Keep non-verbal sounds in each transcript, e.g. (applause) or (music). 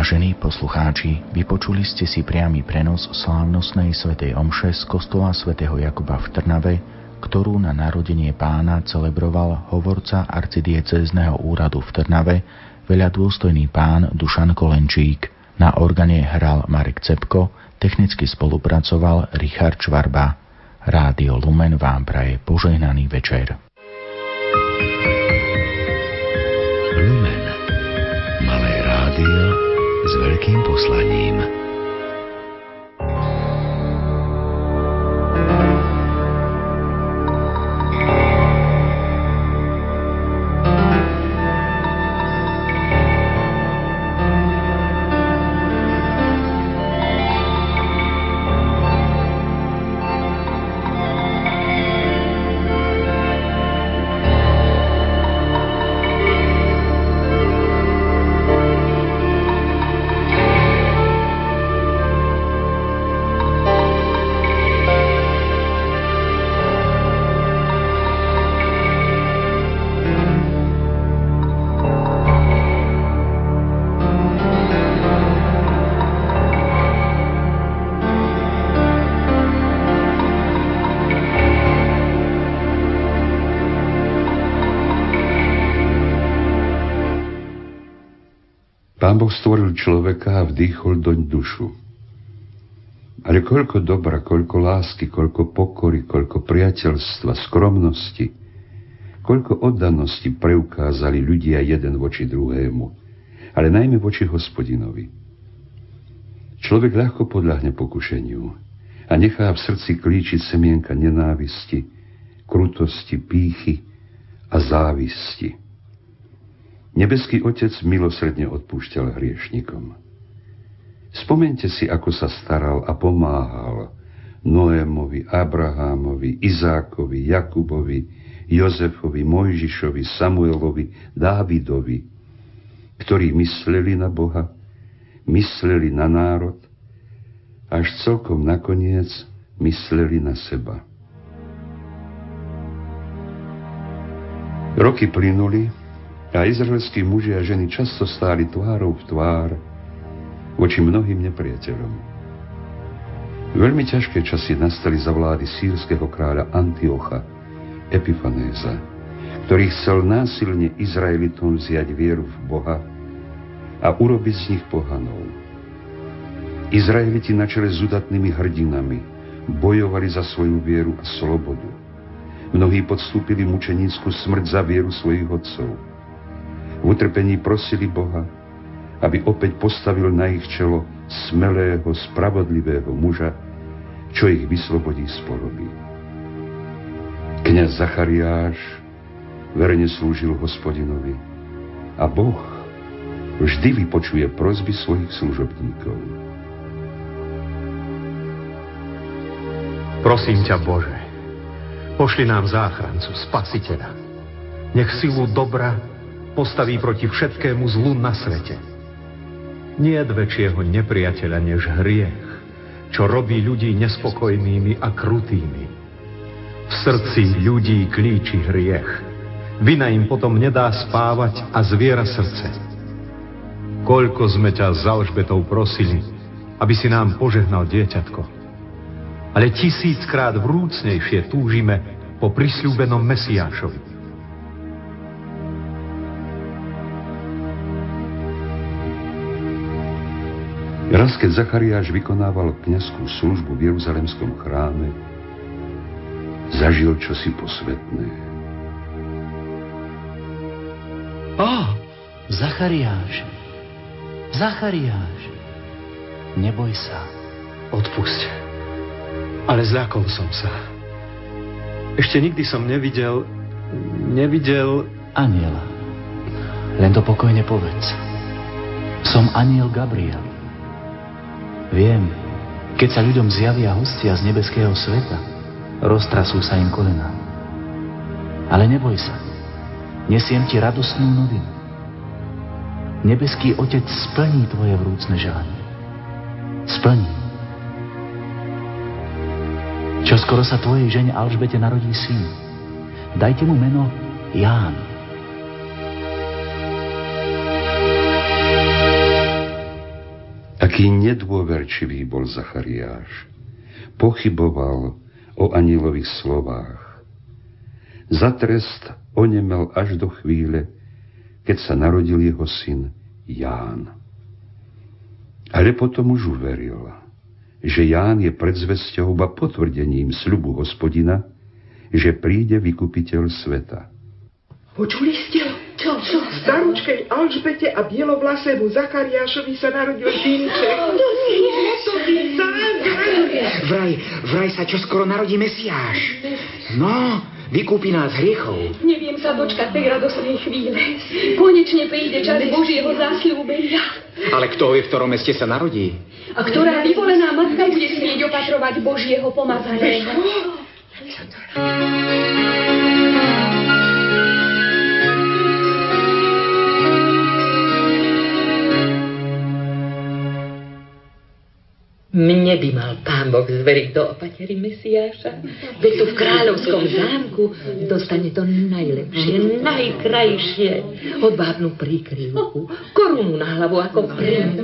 Vážení poslucháči, vypočuli ste si priamy prenos slávnostnej svätej omše z kostola svätého Jakuba v Trnave, ktorú na narodenie pána celebroval hovorca arcidiecezného úradu v Trnave, veľa dôstojný pán Dušan Kolenčík. Na organe hral Marek Cepko, technicky spolupracoval Richard Čvarba. Rádio Lumen vám praje požehnaný večer. Veľkým poslaním. Boh stvoril človeka a vdýchol doň dušu. Ale koľko dobra, koľko lásky, koľko pokory, koľko priateľstva, skromnosti, koľko oddanosti preukázali ľudia jeden voči druhému, ale najmä voči hospodinovi. Človek ľahko podľahne pokušeniu a nechá v srdci klíčiť semienka nenávisti, krutosti, pýchy a závisti. Nebeský Otec milosredne odpúšťal hriešnikom. Spomente si, ako sa staral a pomáhal Noémovi, Abrahámovi, Izákovi, Jakubovi, Jozefovi, Mojžišovi, Samuelovi, Dávidovi, ktorí mysleli na Boha, mysleli na národ, až celkom nakoniec mysleli na seba. Roky plynuli a izraelskí muži a ženy často stáli tvárou v tvár voči mnohým nepriateľom. Veľmi ťažké časy nastali za vlády sírskeho kráľa Antiocha Epifanéza, ktorý chcel násilne Izraelitom vziať vieru v Boha a urobiť z nich pohanov. Izraeliti na čele s udatnými hrdinami bojovali za svoju vieru a slobodu. Mnohí podstúpili mučenícku smrť za vieru svojich otcov – v utrpení prosili Boha, aby opäť postavil na ich čelo smelého, spravodlivého muža, čo ich vyslobodí z poroby. Kňaz Zachariáš verne slúžil hospodinovi a Boh vždy vypočuje prozby svojich služobníkov. Prosím ťa, Bože, pošli nám záchrancu, spasiteľa. Nech silu dobra postaví proti všetkému zlu na svete. Nie väčšieho nepriateľa než hriech, čo robí ľudí nespokojnými a krutými. V srdci ľudí klíči hriech. Vina im potom nedá spávať a zviera srdce. Koľko sme ťa za Alžbetou prosili, aby si nám požehnal dieťatko. Ale tisíckrát vrúcnejšie túžime po prisľúbenom Mesiášovi. Raz, keď Zachariáš vykonával kniazskú službu v Jeruzalemskom chráme, zažil čosi posvetné. Ó, Zachariáš, Zachariáš, neboj sa. Odpusť, ale zľakol som sa. Ešte nikdy som nevidel, nevidel... Aniela, len to pokojne povedz. Som aniel Gabriel. Viem, keď sa ľuďom zjavia hostia z nebeského sveta, roztrasú sa im kolena. Ale neboj sa, nesiem ti radosnú novinu. Nebeský Otec splní tvoje vrúcne želanie. Splní. Čo skoro sa tvojej žene Alžbete narodí syn. Dajte mu meno Ján. Aký nedôverčivý bol Zachariáš. Pochyboval o anilových slovách. Za trest onemel až do chvíle, keď sa narodil jeho syn Ján. Ale potom už uveril, že Ján je predzvesťou a potvrdením sľubu hospodina, že príde vykupiteľ sveta. Počuli ste? Čo, čo? Staručkej Alžbete a bielovlasému Zakariášovi sa narodil synček. To nie. To nie. Vraj, vraj sa čoskoro narodí Mesiáš. No, vykúpi nás hriechov. Neviem sa dočkať tej radosnej chvíle. Konečne príde čas Božieho zasľúbenia. Ale kto vie, v ktorom meste sa narodí? A ktorá vyvolená matka bude smieť opatrovať Božieho pomazaného? Mne by mal pán Boh zveriť do opatery Mesiáša. Veď tu v kráľovskom zámku dostane to najlepšie, najkrajšie. Odvábnu príkrývku, korunu na hlavu ako princ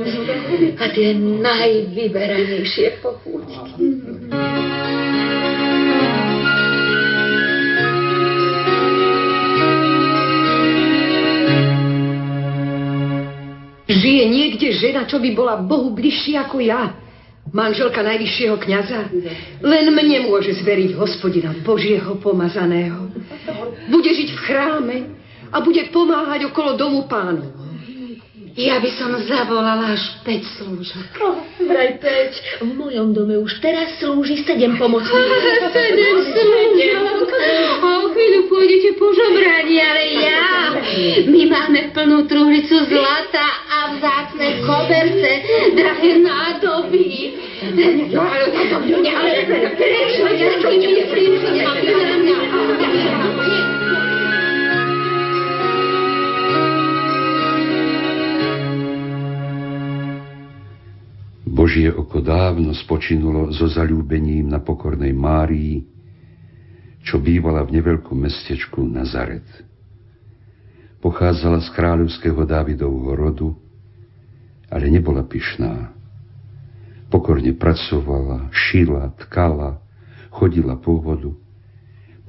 a tie najvyberanejšie pochúťky. Žije niekde žena, čo by bola Bohu bližšia ako ja manželka najvyššieho kniaza, len mne môže zveriť hospodina Božieho pomazaného. Bude žiť v chráme a bude pomáhať okolo domu pánu. Ja by som zavolala až 5 slúžok. Oh, vraj 5. V mojom dome už teraz slúži 7 pomocníkov. 7 slúžok. O chvíľu pôjdete po žobrani, ale ja. My máme plnú truhlicu zlata a vzácne koberce, drahé nádoby. Božie oko dávno spočinulo so zalúbením na pokornej Márii, čo bývala v neveľkom mestečku Nazaret. Pochádzala z kráľovského Dávidovho rodu, ale nebola pyšná. Pokorne pracovala, šila, tkala, chodila po vodu,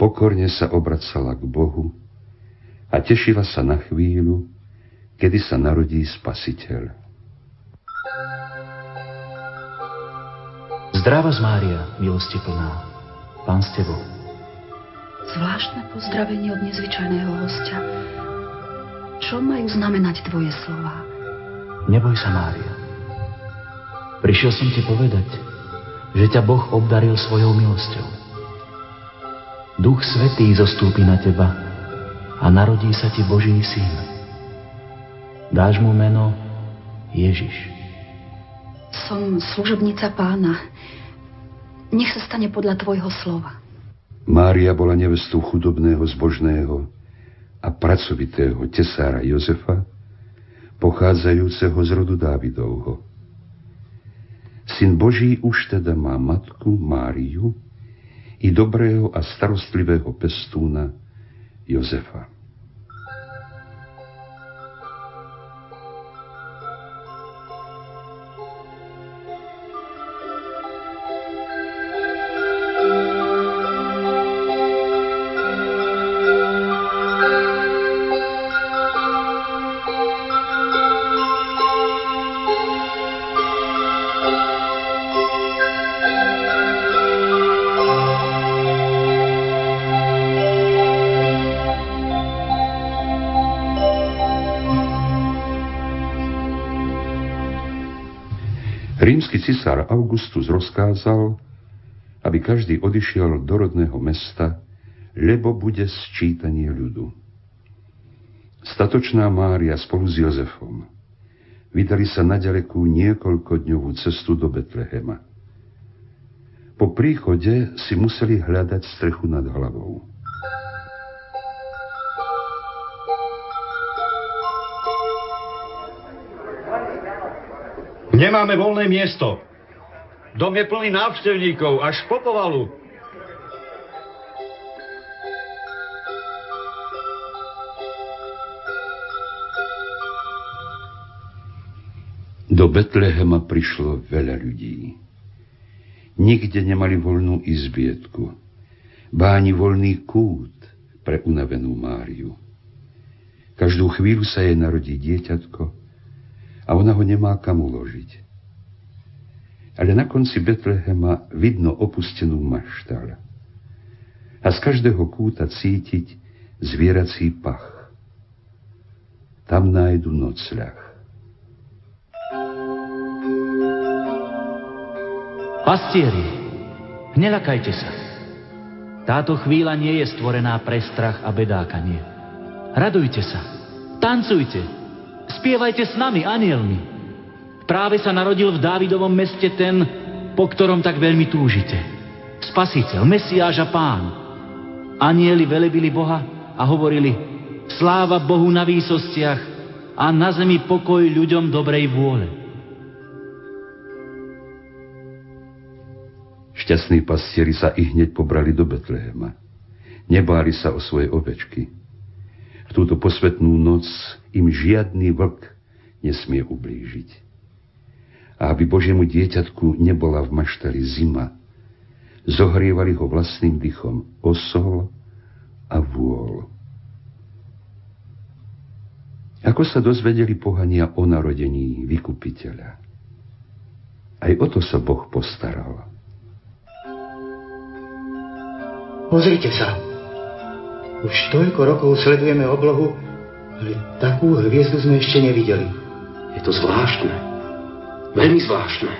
pokorne sa obracala k Bohu a tešila sa na chvíľu, kedy sa narodí Spasiteľ. Zdravá z Mária, milosti plná. Pán s tebou. Zvláštne pozdravenie od nezvyčajného hostia. Čo majú znamenať tvoje slova? Neboj sa, Mária. Prišiel som ti povedať, že ťa Boh obdaril svojou milosťou. Duch Svetý zostúpi na teba a narodí sa ti Boží syn. Dáš mu meno Ježiš. Som služobnica pána. Nech sa stane podľa tvojho slova. Mária bola nevestou chudobného, zbožného a pracovitého tesára Jozefa, pochádzajúceho z rodu Dávidovho. Syn Boží už teda má matku Máriu i dobrého a starostlivého pestúna Jozefa. Rímsky cisár Augustus rozkázal, aby každý odišiel do rodného mesta, lebo bude sčítanie ľudu. Statočná Mária spolu s Jozefom vydali sa na ďalekú niekoľkodňovú cestu do Betlehema. Po príchode si museli hľadať strechu nad hlavou. Nemáme voľné miesto. Dom je plný návštevníkov, až po povalu. Do Betlehema prišlo veľa ľudí. Nikde nemali voľnú izbietku, báni voľný kút pre unavenú Máriu. Každú chvíľu sa jej narodí dieťatko a ona ho nemá kam uložiť. Ale na konci Betlehema vidno opustenú maštal a z každého kúta cítiť zvierací pach. Tam nájdu nocľah. Pastieri, nelakajte sa. Táto chvíľa nie je stvorená pre strach a bedákanie. Radujte sa, tancujte, spievajte s nami, anielmi. Práve sa narodil v Dávidovom meste ten, po ktorom tak veľmi túžite. Spasiteľ, Mesiáž a Pán. Anieli velebili Boha a hovorili Sláva Bohu na výsostiach a na zemi pokoj ľuďom dobrej vôle. Šťastní pastieri sa i hneď pobrali do Betlehema. Nebáli sa o svoje ovečky. V túto posvetnú noc im žiadny vlk nesmie ublížiť. A aby Božiemu dieťatku nebola v maštali zima, zohrievali ho vlastným dychom osol a vôľ. Ako sa dozvedeli pohania o narodení vykupiteľa? Aj o to sa Boh postaral. Pozrite sa. Už toľko rokov sledujeme oblohu, ale takú hviezdu sme ešte nevideli. Je to zvláštne. Veľmi zvláštne.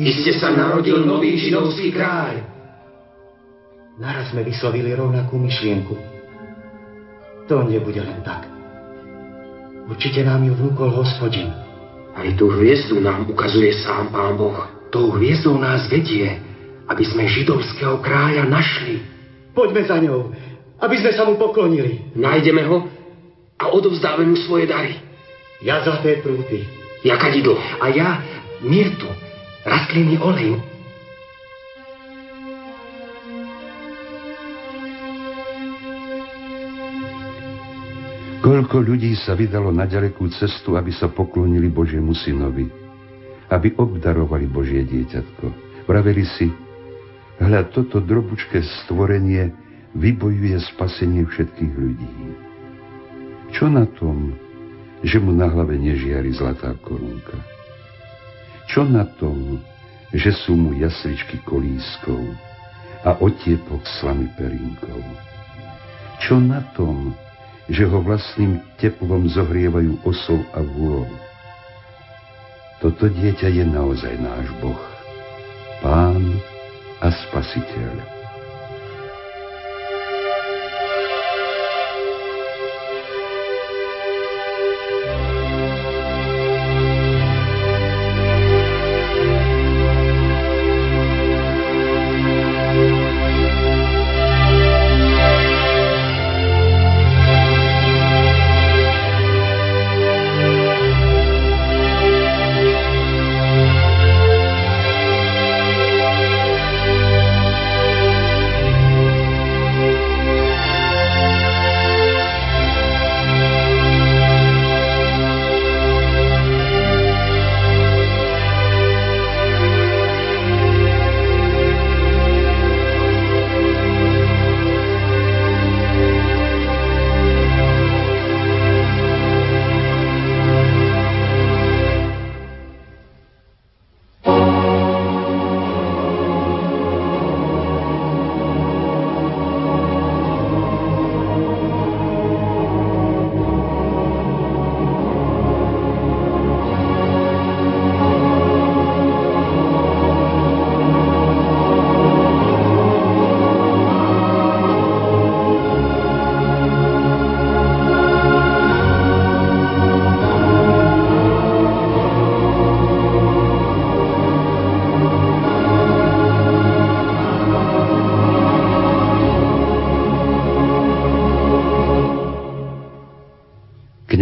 Iste sa narodil nový židovský kráľ. Naraz sme vyslovili rovnakú myšlienku. To nebude len tak. Určite nám ju vnúkol hospodin. Aj tú hviezdu nám ukazuje sám pán Boh. Tou hviezdou nás vedie aby sme židovského kráľa našli. Poďme za ňou, aby sme sa mu poklonili. Nájdeme ho a odovzdáme mu svoje dary. Ja zlaté prúty. Ja kadidlo. A ja mirtu, rastliny olej. Koľko ľudí sa vydalo na ďalekú cestu, aby sa poklonili Božiemu synovi, aby obdarovali Božie dieťatko. Vraveli si, Hľa, toto drobučké stvorenie vybojuje spasenie všetkých ľudí. Čo na tom, že mu na hlave nežiari zlatá korunka? Čo na tom, že sú mu jasličky kolískou a otiepok slamy perinkou? Čo na tom, že ho vlastným teplom zohrievajú osol a vôľ? Toto dieťa je naozaj náš Boh, Pán a Spasiteľ.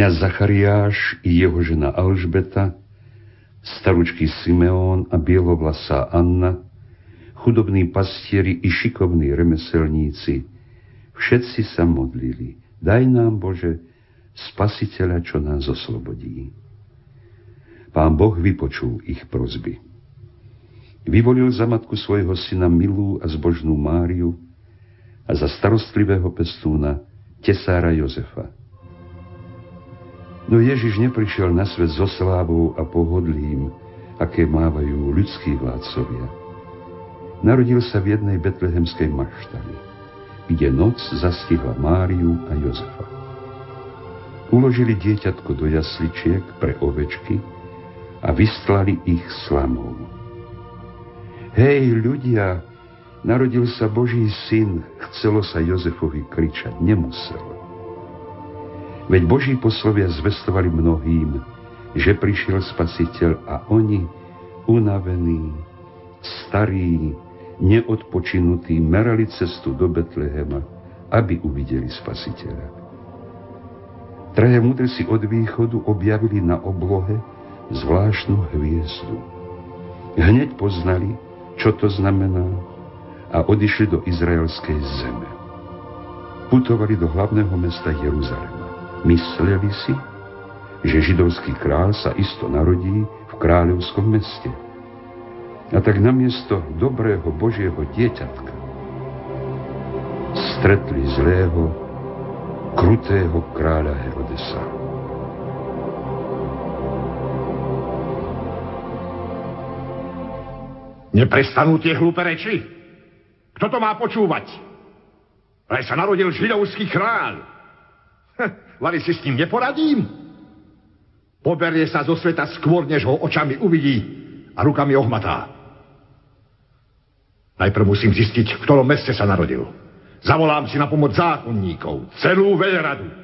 Kniaz Zachariáš i jeho žena Alžbeta, staručký Simeón a bielovlasá Anna, chudobní pastieri i šikovní remeselníci, všetci sa modlili. Daj nám, Bože, spasiteľa, čo nás oslobodí. Pán Boh vypočul ich prozby. Vyvolil za matku svojho syna milú a zbožnú Máriu a za starostlivého pestúna tesára Jozefa. No Ježiš neprišiel na svet so slávou a pohodlím, aké mávajú ľudskí vládcovia. Narodil sa v jednej betlehemskej maštali, kde noc zastihla Máriu a Jozefa. Uložili dieťatko do jasličiek pre ovečky a vystlali ich slamou. Hej, ľudia, narodil sa Boží syn, chcelo sa Jozefovi kričať, nemusel. Veď Boží poslovia zvestovali mnohým, že prišiel spasiteľ a oni, unavení, starí, neodpočinutí, merali cestu do Betlehema, aby uvideli spasiteľa. Traja si od východu objavili na oblohe zvláštnu hviezdu. Hneď poznali, čo to znamená a odišli do izraelskej zeme. Putovali do hlavného mesta Jeruzalema. Mysleli si, že židovský král sa isto narodí v kráľovskom meste. A tak namiesto dobrého Božieho dieťatka stretli zlého, krutého kráľa Herodesa. Neprestanú tie hlúpe reči? Kto to má počúvať? Ale sa narodil židovský kráľ. Vary si s ním neporadím? Poberie sa zo sveta skôr, než ho očami uvidí a rukami ohmatá. Najprv musím zistiť, v ktorom meste sa narodil. Zavolám si na pomoc zákonníkov, celú veľradu.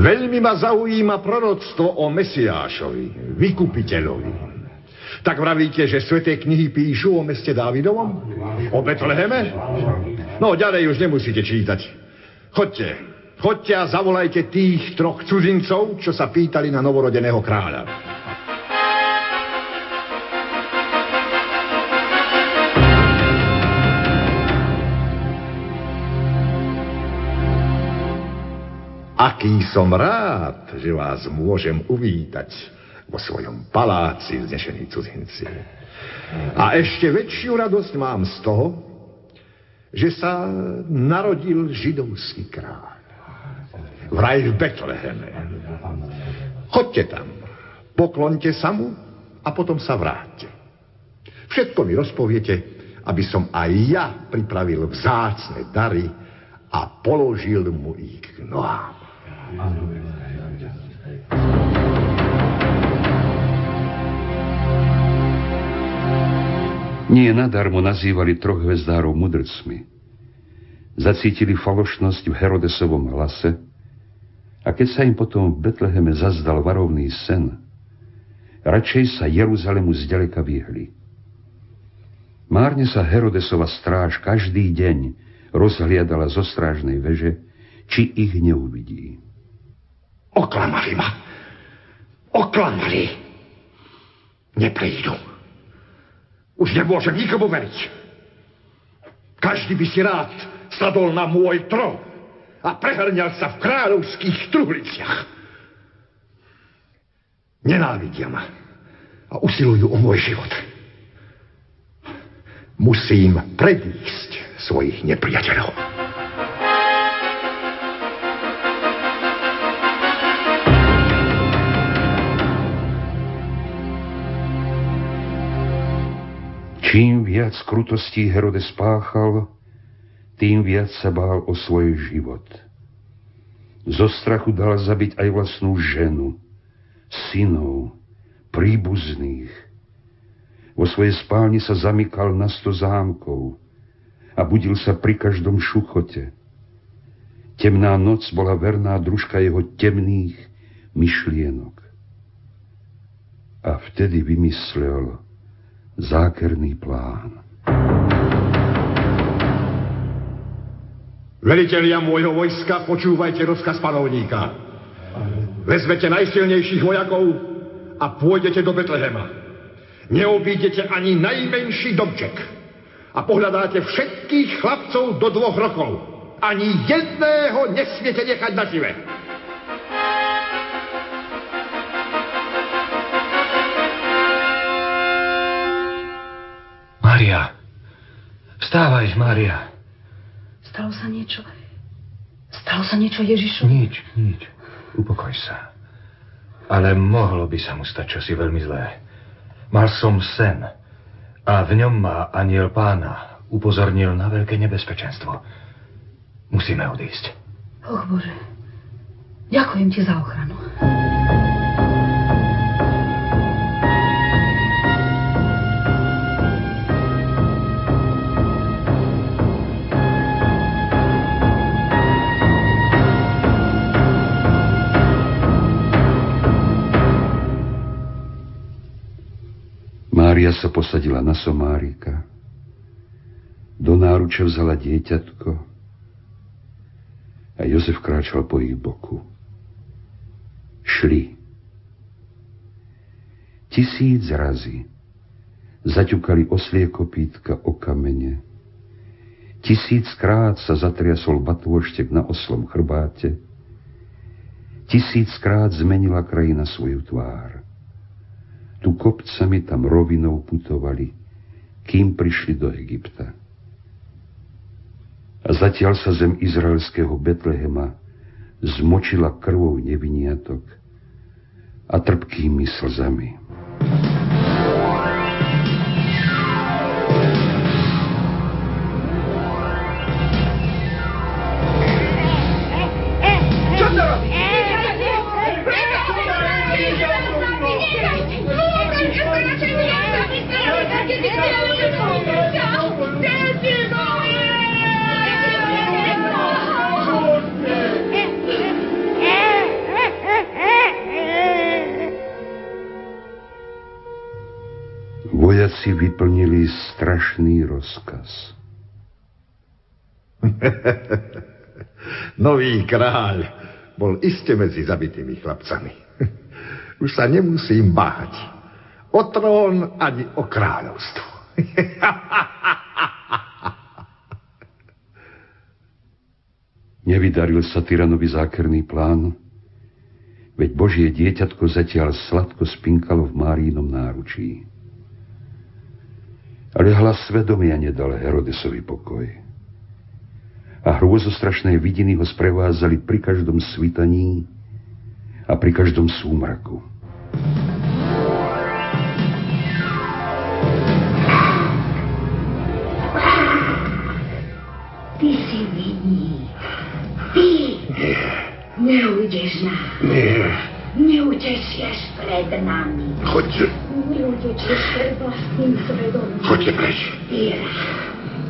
Veľmi ma zaujíma proroctvo o Mesiášovi, vykupiteľovi. Tak vravíte, že sveté knihy píšu o meste Dávidovom? O Betleheme? No, ďalej už nemusíte čítať. Chodte, chodte a zavolajte tých troch cudzincov, čo sa pýtali na novorodeného kráľa. Aký som rád, že vás môžem uvítať vo svojom paláci znešení cudzinci. A ešte väčšiu radosť mám z toho, že sa narodil židovský kráľ. Vraj v Betleheme. Chodte tam, poklonte sa mu a potom sa vráťte. Všetko mi rozpoviete, aby som aj ja pripravil vzácne dary a položil mu ich k nohám. Nie nadarmo nazývali troch hvezdárov mudrcmi. Zacítili falošnosť v Herodesovom hlase a keď sa im potom v Betleheme zazdal varovný sen, radšej sa Jeruzalemu zďaleka vyhli. Márne sa Herodesova stráž každý deň rozhliadala zo strážnej veže, či ich neuvidí. Oklamali ma. Oklamali. Neprídu. Už nemôžem nikomu veriť. Každý by si rád sadol na môj trón a prehrňal sa v kráľovských truhliciach. Nenávidia ma a usilujú o môj život. Musím predísť svojich nepriateľov. Čím viac krutostí Herodes páchal, tým viac sa bál o svoj život. Zo strachu dal zabiť aj vlastnú ženu, synov, príbuzných. Vo svojej spálni sa zamykal na sto zámkov a budil sa pri každom šuchote. Temná noc bola verná družka jeho temných myšlienok. A vtedy vymyslel, zákerný plán. Velitelia môjho vojska, počúvajte rozkaz panovníka. Vezmete najsilnejších vojakov a pôjdete do Betlehema. Neobídete ani najmenší domček. a pohľadáte všetkých chlapcov do dvoch rokov. Ani jedného nesmiete nechať nažive. Mária, vstávaj, Mária. Stalo sa niečo? Stalo sa niečo Ježišu? Nič, nič. Upokoj sa. Ale mohlo by sa mu stať čosi veľmi zlé. Mal som sen a v ňom ma aniel pána upozornil na veľké nebezpečenstvo. Musíme odísť. Och Bože, ďakujem ti za ochranu. Mária sa posadila na somárika. Do náruče vzala dieťatko a Jozef kráčal po ich boku. Šli. Tisíc razy zaťukali oslie kopítka o kamene. Tisíckrát sa zatriasol batôštek na oslom chrbáte. Tisíckrát zmenila krajina svoju tvár. Tu kopcami tam rovinou putovali, kým prišli do Egypta. A zatiaľ sa zem izraelského Betlehema zmočila krvou neviniatok a trpkými slzami. Vojaci vyplnili strašný rozkaz. (laughs) Nový kráľ bol iste medzi zabitými chlapcami. (laughs) Už sa nemusím báť. O trón ani o kráľovstvo. (laughs) Nevydaril sa tyranovi zákerný plán, veď Božie dieťatko zatiaľ sladko spinkalo v Márínom náručí. Ale hlas svedomia nedal Herodesovi pokoj. A hrôzostrašné vidiny ho sprevázali pri každom svitaní a pri každom súmraku. Ty si vinný. Ty Nie. neujdeš nám. Nie. Neutečieš pred nami. Preč. Tyra.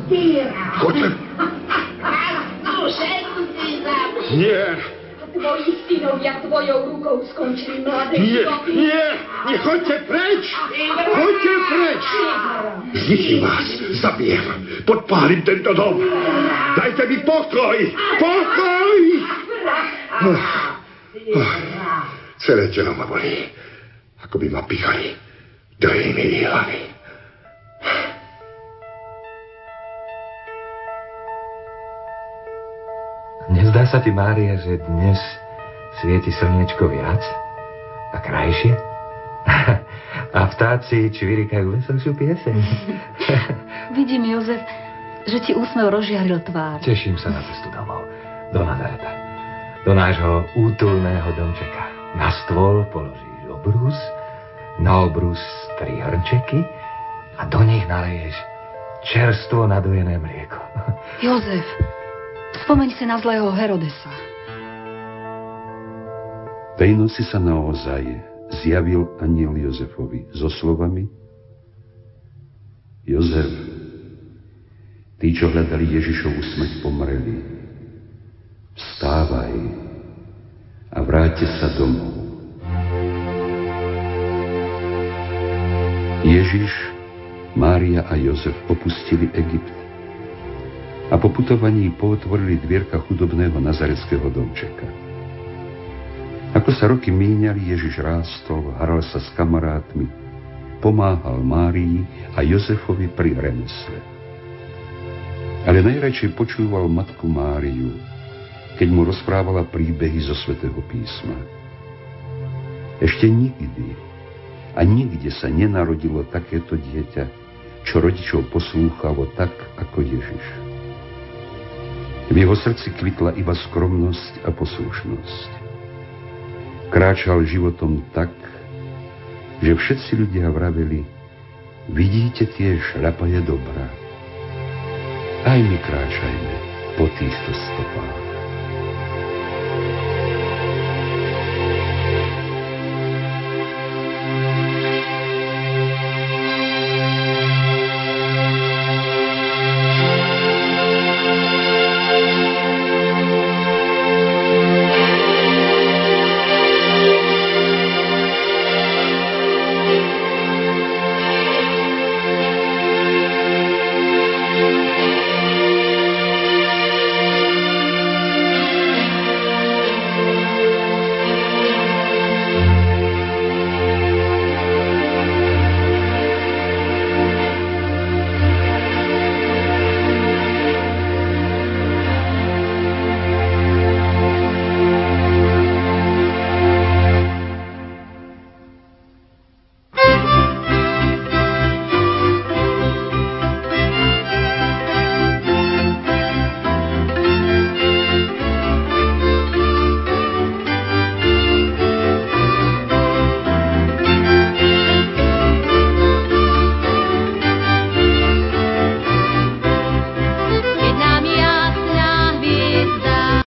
Tyra. Choďte. Duše si zabij. Nie, Tvoji synovia tvojou rukou skončili mladé nie, nie, nie, choďte preč! Choďte preč! Zničím vás, zabijem, podpálim tento dom. Dajte mi pokoj, pokoj! Oh, oh, celé telo ma bolí, ako by ma pichali dojmi hlavy. Nezdá sa ti, Mária, že dnes svieti slniečko viac a krajšie? (laughs) A vtáci čvirikajú veselšiu pieseň. (laughs) Vidím, Jozef, že ti úsmev rozžiaril tvár. Teším sa na cestu domov, do Nazareta, do nášho útulného domčeka. Na stôl položíš obrus, na obrus tri hrnčeky a do nich naleješ čerstvo nadojené mlieko. (laughs) Jozef, spomeň si na zlého Herodesa. Tej noci sa naozaj zjavil aniel Jozefovi so slovami Jozef, tí, čo hľadali Ježišovu smrť, pomreli. Vstávaj a vráťte sa domov. Ježiš, Mária a Jozef opustili Egypt a po putovaní pootvorili dvierka chudobného nazareckého domčeka. Ako sa roky míňali, Ježiš rástol, hral sa s kamarátmi, pomáhal Márii a Jozefovi pri remesle. Ale najradšej počúval matku Máriu, keď mu rozprávala príbehy zo svätého písma. Ešte nikdy a nikde sa nenarodilo takéto dieťa, čo rodičov poslúchalo tak, ako Ježiš. V jeho srdci kvitla iba skromnosť a poslušnosť. Kráčal životom tak, že všetci ľudia vraveli, vidíte tie šľapaje dobra. Aj my kráčajme po týchto stopách.